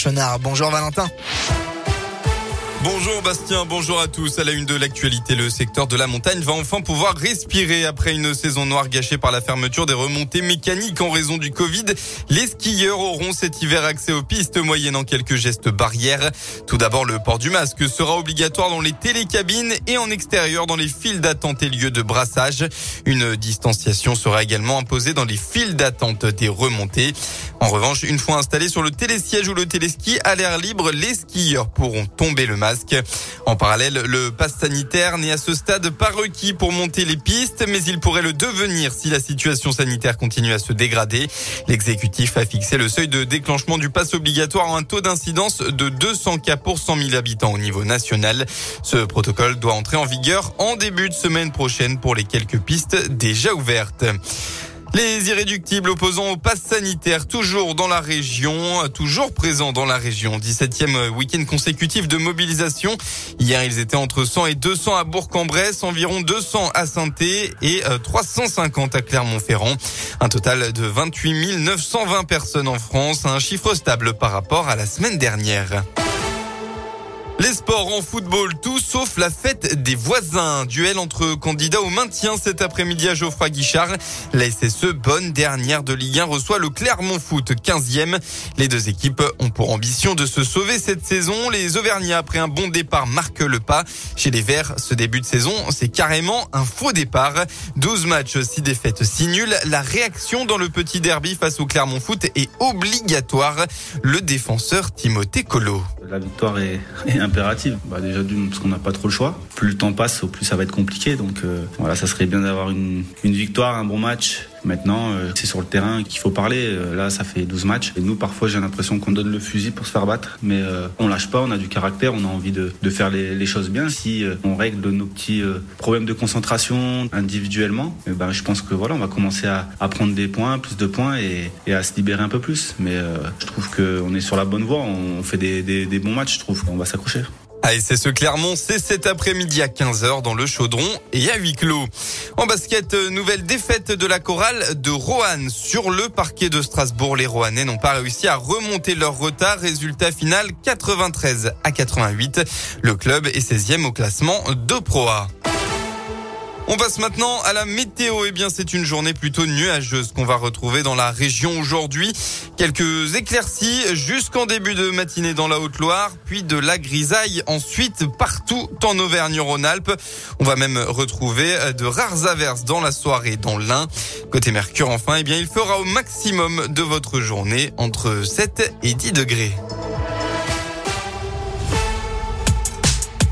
Chenard. Bonjour Valentin. Bonjour Bastien, bonjour à tous. À la une de l'actualité, le secteur de la montagne va enfin pouvoir respirer après une saison noire gâchée par la fermeture des remontées mécaniques en raison du Covid. Les skieurs auront cet hiver accès aux pistes moyennant quelques gestes barrières. Tout d'abord, le port du masque sera obligatoire dans les télécabines et en extérieur dans les files d'attente et lieux de brassage. Une distanciation sera également imposée dans les files d'attente des remontées. En revanche, une fois installés sur le télésiège ou le téléski à l'air libre, les skieurs pourront tomber le masque. En parallèle, le pass sanitaire n'est à ce stade pas requis pour monter les pistes, mais il pourrait le devenir si la situation sanitaire continue à se dégrader. L'exécutif a fixé le seuil de déclenchement du pass obligatoire à un taux d'incidence de 200 cas pour 100 000 habitants au niveau national. Ce protocole doit entrer en vigueur en début de semaine prochaine pour les quelques pistes déjà ouvertes. Les irréductibles opposants au pass sanitaire, toujours dans la région, toujours présents dans la région. 17e week-end consécutif de mobilisation. Hier, ils étaient entre 100 et 200 à Bourg-en-Bresse, environ 200 à saint et 350 euh, à Clermont-Ferrand. Un total de 28 920 personnes en France, un chiffre stable par rapport à la semaine dernière. Les sports en football, tout sauf la fête des voisins. Duel entre candidats au maintien cet après-midi à Geoffroy Guichard. La SSE, bonne dernière de Ligue 1, reçoit le Clermont Foot, 15e. Les deux équipes ont pour ambition de se sauver cette saison. Les Auvergnats, après un bon départ, marquent le pas. Chez les Verts, ce début de saison, c'est carrément un faux départ. 12 matchs, 6 défaites, 6 nuls. La réaction dans le petit derby face au Clermont Foot est obligatoire. Le défenseur Timothée Colo. La victoire est, impérative. Bah déjà parce qu'on n'a pas trop le choix. Plus le temps passe, plus ça va être compliqué. Donc euh, voilà, ça serait bien d'avoir une victoire, un bon match Maintenant, euh, c'est sur le terrain qu'il faut parler. Euh, là, ça fait 12 matchs. Et nous, parfois, j'ai l'impression qu'on donne le fusil pour se faire battre. Mais euh, on lâche pas, on a du caractère, on a envie de, de faire les, les, choses bien. Si on règle nos petits problèmes de concentration individuellement, eh ben, je pense que voilà, on va commencer à, à prendre des points, plus de points et, et, à se libérer un peu plus. Mais je trouve qu'on est sur la bonne voie. On fait des, des, bons matchs, je trouve. On va s'accrocher. Ce Clermont, c'est cet après-midi à 15h dans le Chaudron et à huis clos. En basket, euh, nouvelle défaite de la chorale de Roanne sur le parquet de Strasbourg. Les Roannais n'ont pas réussi à remonter leur retard. Résultat final 93 à 88. Le club est 16e au classement de Pro A. On passe maintenant à la météo. Eh bien, c'est une journée plutôt nuageuse qu'on va retrouver dans la région aujourd'hui. Quelques éclaircies jusqu'en début de matinée dans la Haute-Loire, puis de la grisaille ensuite partout en Auvergne-Rhône-Alpes. On va même retrouver de rares averses dans la soirée dans l'Ain. Côté Mercure, enfin, eh bien, il fera au maximum de votre journée entre 7 et 10 degrés.